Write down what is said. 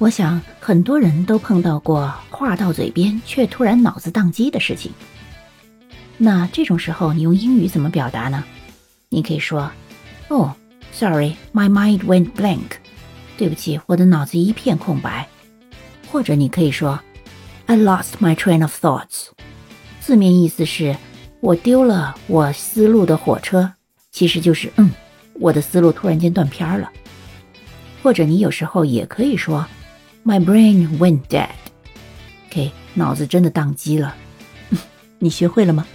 我想很多人都碰到过话到嘴边却突然脑子宕机的事情。那这种时候，你用英语怎么表达呢？你可以说：“Oh, sorry, my mind went blank。”对不起，我的脑子一片空白。或者你可以说：“I lost my train of thoughts。”字面意思是“我丢了我思路的火车”，其实就是“嗯，我的思路突然间断片了。”或者你有时候也可以说。My brain went dead. OK，脑子真的宕机了。你学会了吗？